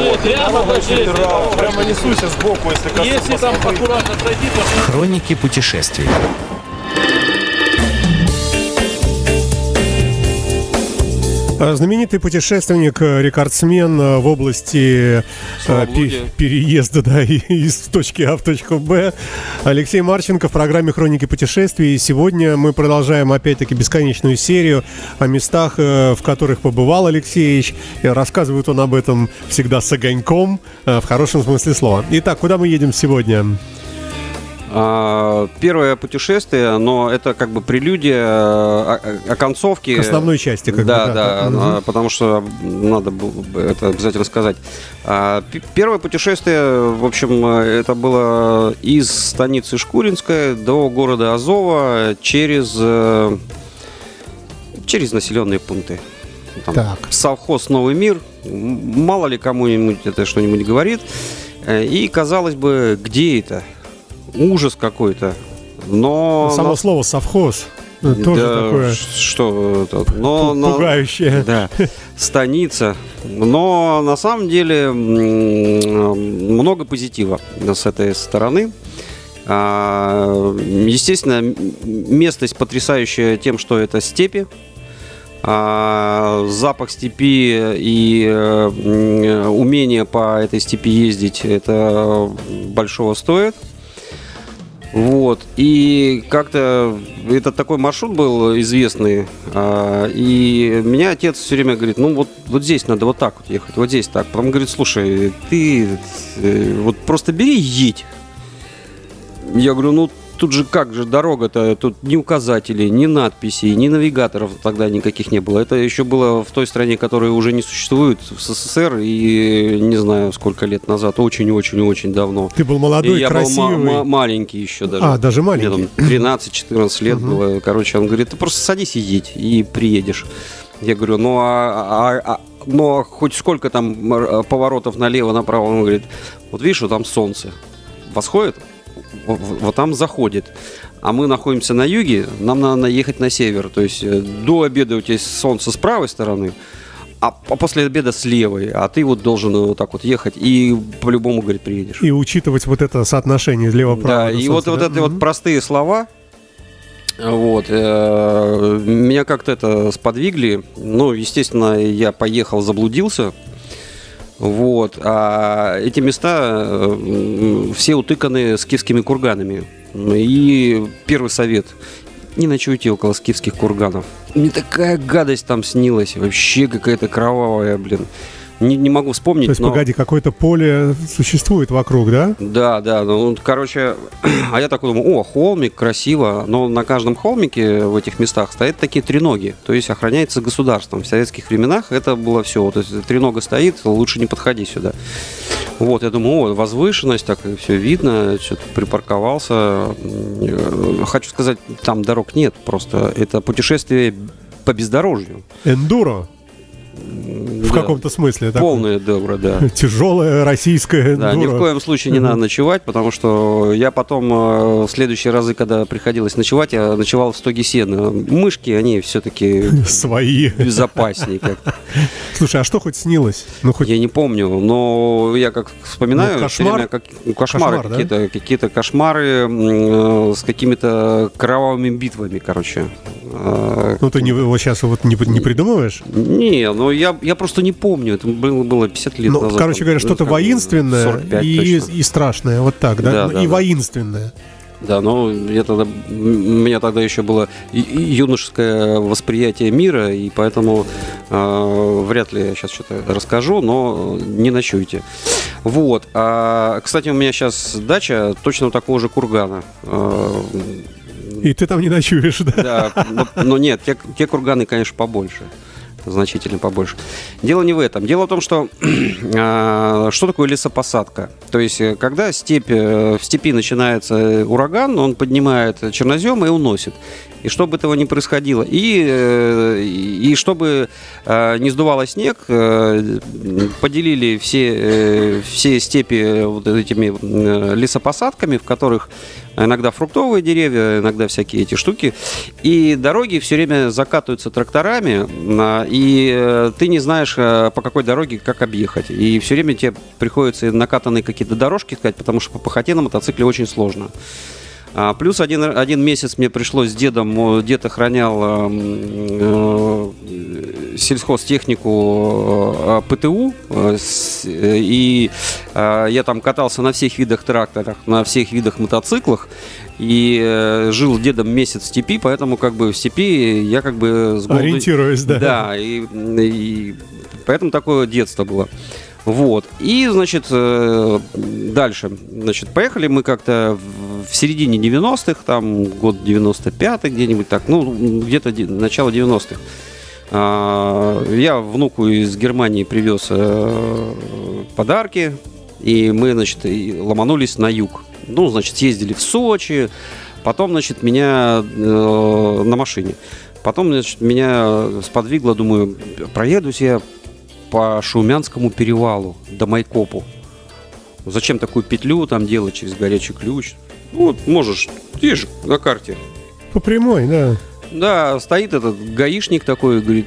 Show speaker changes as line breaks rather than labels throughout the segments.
вот.
Прямо пошли.
Прямо, несусь сбоку, если кажется,
Если там аккуратно пройти, то
Хроники путешествий.
Знаменитый путешественник, э, рекордсмен э, в области э, пе- переезда да, из точки А в точку Б. Алексей Марченко в программе «Хроники путешествий». И сегодня мы продолжаем опять-таки бесконечную серию о местах, в которых побывал Алексеевич. И рассказывает он об этом всегда с огоньком, в хорошем смысле слова. Итак, куда мы едем сегодня?
А, Первое путешествие, но это как бы прелюдия о, о- о концовке.
К основной части, как бы,
да,
да,
да,
да.
А, потому что надо было бы это обязательно сказать. А, Первое путешествие, в общем, это было из станицы Шкуринская до города Азова через э, через населенные пункты. Там
Так.
совхоз «Новый мир». Мало ли кому-нибудь это что-нибудь говорит. Э, И, казалось бы, где это? Ужас какой-то. Но...
Само
на-
слово «совхоз» э, тоже
Да,
такое
Что это? Но,
пугающее.
Да, станица. Но на самом деле много позитива с этой стороны. А, Естественно, местность потрясающая тем, что это степи. А, Запах степи и э, умение по этой степи ездить это большого стоит. Вот. И как-то этот такой маршрут был известный. а, И меня отец все время говорит, ну вот, вот здесь надо вот так вот ехать, вот здесь так. Потом говорит, слушай, ты э, вот просто бери и едь. Я говорю, ну тут же как же дорога-то, тут ни указателей, ни надписей, ни навигаторов тогда никаких не было. Это еще было в той стране, которая уже не существует, в СССР, и не знаю сколько лет назад, очень-очень-очень давно.
Ты был
И
молодой,
я
красивый.
был ма- ма- маленький еще даже.
А, даже маленький.
там 13-14 лет было. Короче, он говорит, ты просто садись и едь, и приедешь. Я говорю, ну а, а- а- ну, а хоть сколько там м, поворотов налево, направо? Он говорит, вот видишь, вот там солнце восходит, вот там заходит. А мы находимся на юге, нам надо ехать на север. То есть э, до обеда у тебя солнце с правой стороны, а а после обеда с левой. А ты вот должен вот так вот ехать и по-любому, говорит, приедешь.
И учитывать вот это соотношение лево-право.
Да, и вот,
солнце,
вот
да?
эти вот простые слова, вот, э, меня как-то это сподвигли. Ну, естественно, я поехал, заблудился. Вот, а эти места э, все утыканы скифскими курганами. И первый совет – не ночуйте около скифских курганов. Мне такая гадость там снилась, вообще какая-то кровавая, блин. Не, не могу вспомнить,
То есть,
но...
погоди, какое-то поле существует вокруг, да?
Да, да, ну, короче, а я такой думаю, о, холмик, красиво, но на каждом холмике в этих местах стоят такие треноги, то есть охраняется государством. В советских временах это было все, то есть тренога стоит, лучше не подходи сюда. Вот, я думаю, о, возвышенность, так все видно, что-то припарковался. М, Хочу сказать, там дорог нет, просто это путешествие по бездорожью.
Эндуро, в
Да,
каком-то смысле. такое.
Полное добро, да.
Тяжелое российское
Да, ни в коем случае не надо ночевать, потому что я потом э, в следующие разы, когда приходилось ночевать, я ночевал в стоге сена. Мышки, они все-таки
Свои.
безопаснее как-то.
Слушай, а что хоть снилось? Ну, хоть
Я не помню, но я как вспоминаю,
Ну, кошмар?
время как, ну, кошмары
Кошмар, да?
какие-то, какие-то кошмары э, с какими-то кровавыми битвами, короче.
Ну, ты не, вот сейчас вот не, не придумываешь?
Не, ну я, я просто не помню, это было, было 50 лет
Ну,
назад.
короче говоря, что-то воинственное
45
и,
точно.
и страшное, вот так, да?
Да,
Ну,
да,
и
да.
воинственное.
Да, но я тогда, у меня тогда еще было юношеское восприятие мира, и поэтому э, вряд ли я сейчас что-то расскажу, но не ночуйте. Вот. А, кстати, у меня сейчас дача точно такого же кургана. Э,
И ты там не ночуешь, да?
да, но, но нет, те, те курганы, конечно, побольше. Значительно побольше. Дело не в этом. Дело в том, что а, что такое лесопосадка? То есть, э, когда степь, э, в степи начинается ураган, он поднимает чернозем и уносит. И чтобы этого не происходило, и, э, и чтобы э, не сдувало снег, э, поделили все, все степи вот этими лесопосадками, в которых иногда фруктовые деревья, иногда всякие эти штуки. И дороги все время закатываются тракторами, а, и ты не знаешь, по какой дороге как объехать. И все время тебе приходится накатанные какие-то дорожки искать, потому что по пахоте на мотоцикле очень сложно. А, плюс один, один месяц мне пришлось с дедом, дед охранял э, э, сельхозтехнику э, ПТУ, э, с- э, и э, я там катался на всех видах тракторах, на всех видах мотоциклах, и э, жил дедом месяц в степи, поэтому как бы в степи я как бы с голоду-
Ориентируясь, да.
Да, и, и поэтому такое детство было. Вот. И, значит, э, дальше. Значит, поехали мы как-то в, середине 90-х, там год 95-й где-нибудь так, ну, где-то де- начало 90-х. А, Я внуку из Германии привез э, подарки, и мы, значит, ломанулись на юг. Ну, значит, съездили в Сочи, потом, значит, меня э, на машине. Потом, значит, меня сподвигло, думаю, проедусь я по Шаумянскому перевалу до Майкопу. Зачем такую петлю там делать через горячий ключ? Ну, вот можешь, видишь, на карте.
По прямой, да.
Да, стоит этот гаишник такой, говорит,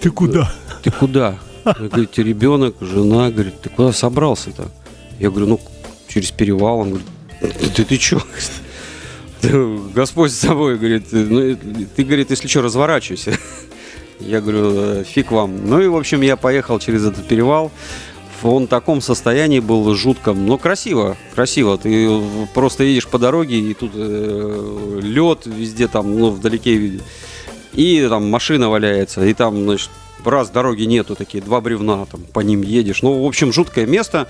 Ты куда?
ты куда? «Ты ребенок, жена, говорит, ты куда собрался-то? Я говорю, ну, через перевал. Он говорит, ты, ты чё? Ты, Господь с собой, говорит, ну, ты, говорит, если что, разворачивайся. Я говорю, «Э, фиг вам. Ну и, в общем, я поехал через этот перевал. Он в таком состоянии был жутком, но красиво, красиво. Ты просто едешь по дороге, и тут лед везде там, ну, вдалеке видно. И там машина валяется, и там, значит, раз дороги нету, такие два бревна, там по ним едешь. Ну, в общем, жуткое место.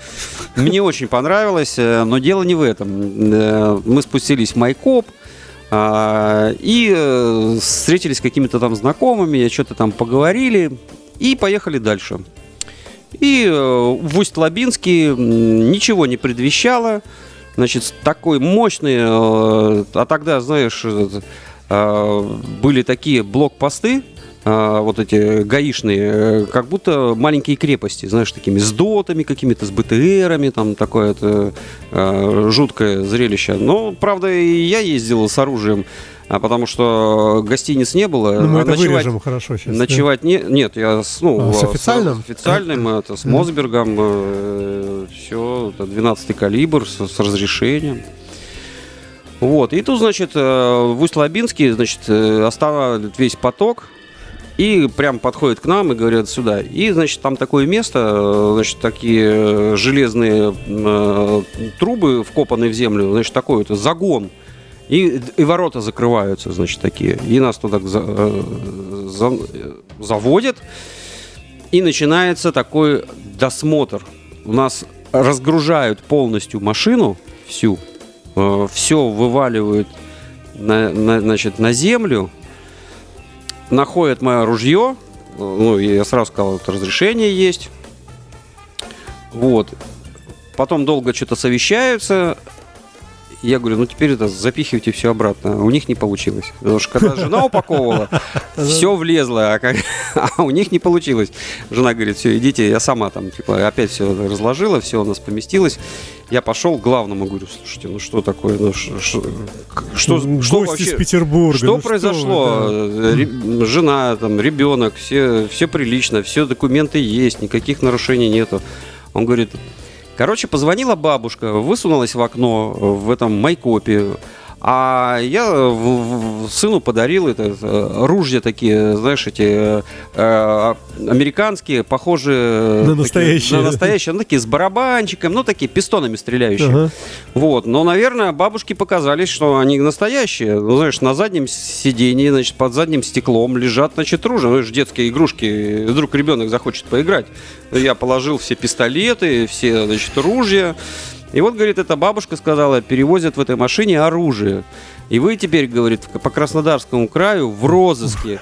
Мне очень понравилось, э, но дело не в этом. Э, Мы спустились в Майкоп, и э, встретились с какими-то там знакомыми, что-то там поговорили, и поехали дальше. И э, в Усть-Лабинске ничего не предвещало. Значит, такой мощный, э, а тогда, знаешь, были такие блокпосты, э, вот эти гаишные, э, как будто маленькие крепости, знаешь, такими с дотами какими-то, с БТРами, там такое это, э, жуткое зрелище. Но, правда, и я ездил с оружием, а потому что гостиниц не было.
Ну, мы
а
это
ночевать-
вырежем хорошо сейчас.
Ночевать не, нет, я с, ну,
А, с
э,
официальным?
с официальным, это с Мосбергом, все, это 12 калибр с, с разрешением. Вот, и тут, значит, э, в Усть-Лабинске, значит, э, останавливает весь поток, и прям подходит к нам и говорят сюда. И, значит, там такое место, э, значит, такие э, железные э, трубы, вкопанные в землю, значит, такой вот загон. И, и ворота закрываются, значит, такие. И нас туда за- э, за- э, заводят. И начинается такой досмотр. У нас разгружают полностью машину всю. все вываливают на, на- значит, на землю. Находят мое ружье. Ну, я сразу сказал, вот разрешение есть. Вот. Потом долго что-то совещаются. Я говорю, ну теперь это запихивайте все обратно. У них не получилось. Потому что когда жена упаковывала, все влезло, а, как- а у них не получилось. Жена говорит, все, идите, я сама там, типа, опять все разложила, все у нас поместилось. Я пошел к главному, говорю, слушайте, ну что такое, ну ш- что, что
Гость из
вообще,
Петербурга.
что
ну
произошло?
вы, да.
Э, Жена, там, ребенок, все, все прилично, все документы есть, никаких нарушений нету. Он говорит, короче, позвонила бабушка, высунулась в окно в этом майкопе, а я в- сыну подарил это, э, ружья такие, знаешь, эти э, э, американские, похожие...
На
такие-
настоящие.
на настоящие, ну, такие с барабанчиком, ну, такие пистонами стреляющие.
Ага.
Вот, но, наверное, бабушке показались, что они настоящие. Ну, знаешь, на заднем сидении, значит, под задним стеклом лежат, значит, ружья. Ну, это же детские игрушки. Вдруг ребенок захочет поиграть. Я положил все пистолеты, все, значит, ружья. И вот, говорит, эта бабушка сказала, перевозят в этой машине оружие. И вы теперь, говорит, по Краснодарскому краю в розыске.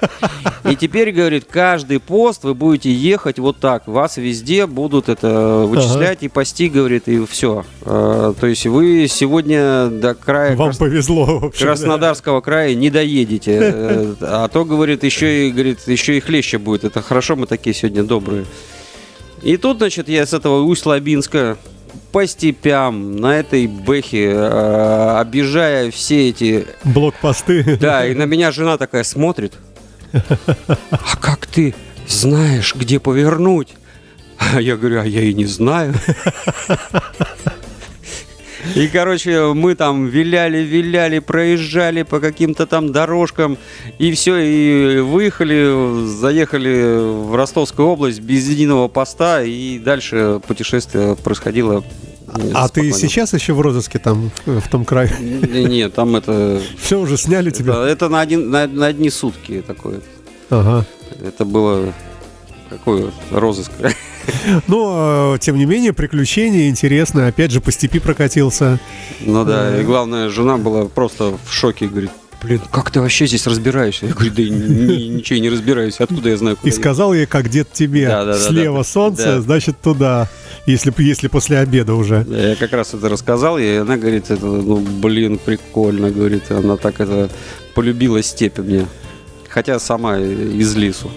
И теперь, говорит, каждый пост вы будете ехать вот так. Вас везде будут это вычислять и пасти, говорит, и все. то есть вы сегодня до края
Вам
Крас-
повезло, в общем. да.
Краснодарского края не доедете. Э, А то, говорит, еще и, говорит, еще и хлеще будет. Это хорошо, мы такие сегодня добрые. И тут, значит, я с этого Усть-Лабинска по степям на этой бэхе, э, объезжая все эти...
Блокпосты.
Да, и на меня жена такая смотрит. А как ты знаешь, где повернуть? А я говорю, а я и не знаю. И, короче, мы там виляли, виляли, проезжали по каким-то там дорожкам, и все, и выехали, заехали в Ростовскую область без единого поста, и дальше путешествие происходило. э,
А ты сейчас еще в розыске там, в том крае?
Не, Нет, там это...
Все уже сняли
Это,
тебя?
это на, один, на, на одни сутки такое.
Ага.
Это было... Какой розыск?
Но, э, тем не менее, приключения интересные. Опять же, по степи прокатился.
Ну да, и главное, жена была просто в шоке, говорит, блин, как ты вообще здесь разбираешься? Я говорю, да ни- ничего не разбираюсь, откуда я знаю, куда
И сказал ей, как дед тебе,
Да, да, да,
слева
да.
солнце,
Да.
значит туда. Если, если после обеда уже.
ехать?» Я как раз это рассказал, ей, и она говорит, это, ну, блин, прикольно, говорит, она так это полюбила степи мне. Хотя сама из лесу.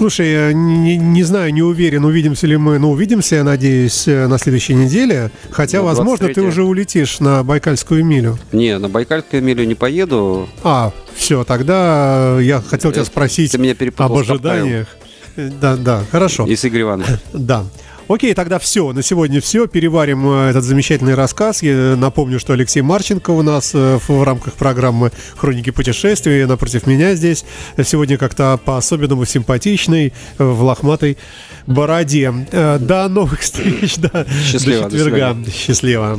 Слушай, я не, не знаю, не уверен, увидимся ли мы. Ну, увидимся, я надеюсь, э, на следующей неделе. Хотя,
Ну,
возможно, ты
23-е.
уже улетишь на Байкальскую милю.
Не, на Байкальскую милю не поеду.
А, все, тогда э, я хотел тебя
Э,
спросить
Ты меня
об ожиданиях. Да, да, хорошо.
И с Игорем Ивановичем.
Да. Окей, тогда все. На сегодня все. Переварим э, этот замечательный рассказ. Я напомню, что Алексей Марченко у нас э, в, рамках программы «Хроники путешествий». Напротив меня здесь. Сегодня как-то по-особенному симпатичный, э, в лохматой бороде. До новых встреч. Да.
Счастливо,
До
до
четверга. Счастливо.